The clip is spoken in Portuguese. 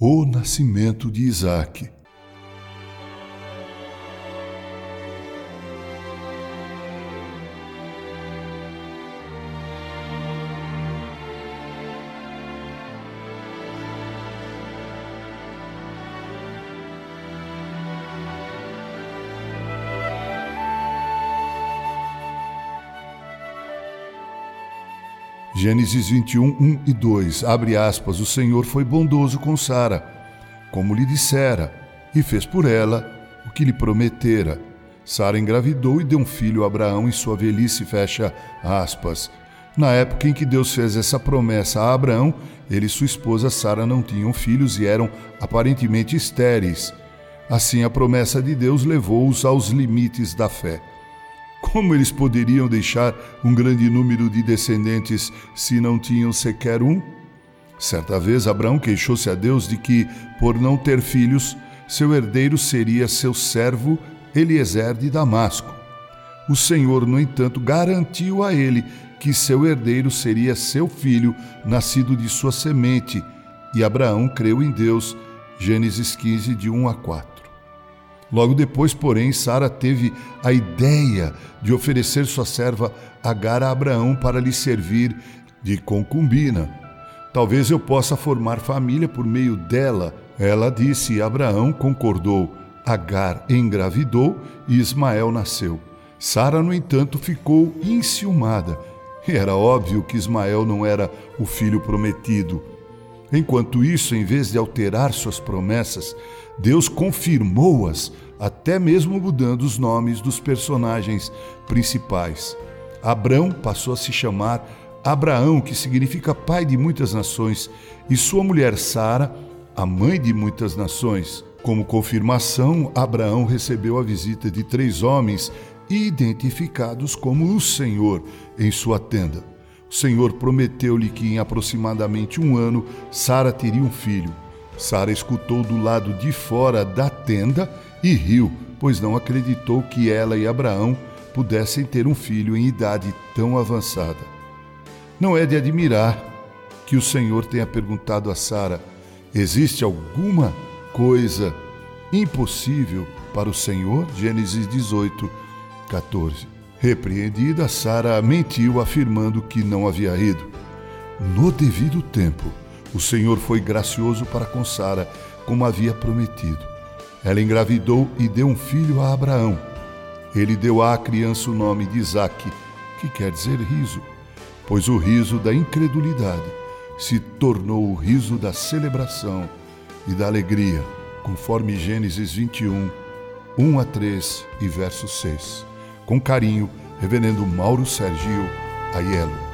O nascimento de Isaac. Gênesis 21, 1 e 2, abre aspas, o Senhor foi bondoso com Sara, como lhe dissera, e fez por ela o que lhe prometera. Sara engravidou e deu um filho a Abraão em sua velhice, fecha aspas. Na época em que Deus fez essa promessa a Abraão, ele e sua esposa Sara não tinham filhos e eram aparentemente estéreis. Assim, a promessa de Deus levou-os aos limites da fé. Como eles poderiam deixar um grande número de descendentes se não tinham sequer um? Certa vez, Abraão queixou-se a Deus de que, por não ter filhos, seu herdeiro seria seu servo Eliezer de Damasco. O Senhor, no entanto, garantiu a ele que seu herdeiro seria seu filho, nascido de sua semente, e Abraão creu em Deus. Gênesis 15, de 1 a 4. Logo depois, porém, Sara teve a ideia de oferecer sua serva Agar a Abraão para lhe servir de concubina. Talvez eu possa formar família por meio dela. Ela disse e Abraão concordou. Agar engravidou e Ismael nasceu. Sara, no entanto, ficou enciumada. Era óbvio que Ismael não era o filho prometido. Enquanto isso, em vez de alterar suas promessas, Deus confirmou-as, até mesmo mudando os nomes dos personagens principais. Abrão passou a se chamar Abraão, que significa pai de muitas nações, e sua mulher Sara, a mãe de muitas nações. Como confirmação, Abraão recebeu a visita de três homens identificados como o Senhor em sua tenda. O Senhor prometeu-lhe que em aproximadamente um ano Sara teria um filho. Sara escutou do lado de fora da tenda e riu, pois não acreditou que ela e Abraão pudessem ter um filho em idade tão avançada. Não é de admirar que o Senhor tenha perguntado a Sara: existe alguma coisa impossível para o Senhor? Gênesis 18, 14. Repreendida, Sara mentiu, afirmando que não havia ido. No devido tempo, o Senhor foi gracioso para com Sara, como havia prometido. Ela engravidou e deu um filho a Abraão. Ele deu à criança o nome de Isaque, que quer dizer riso, pois o riso da incredulidade se tornou o riso da celebração e da alegria, conforme Gênesis 21, 1 a 3 e verso 6. Com carinho, Reverendo Mauro Sergio Aiello.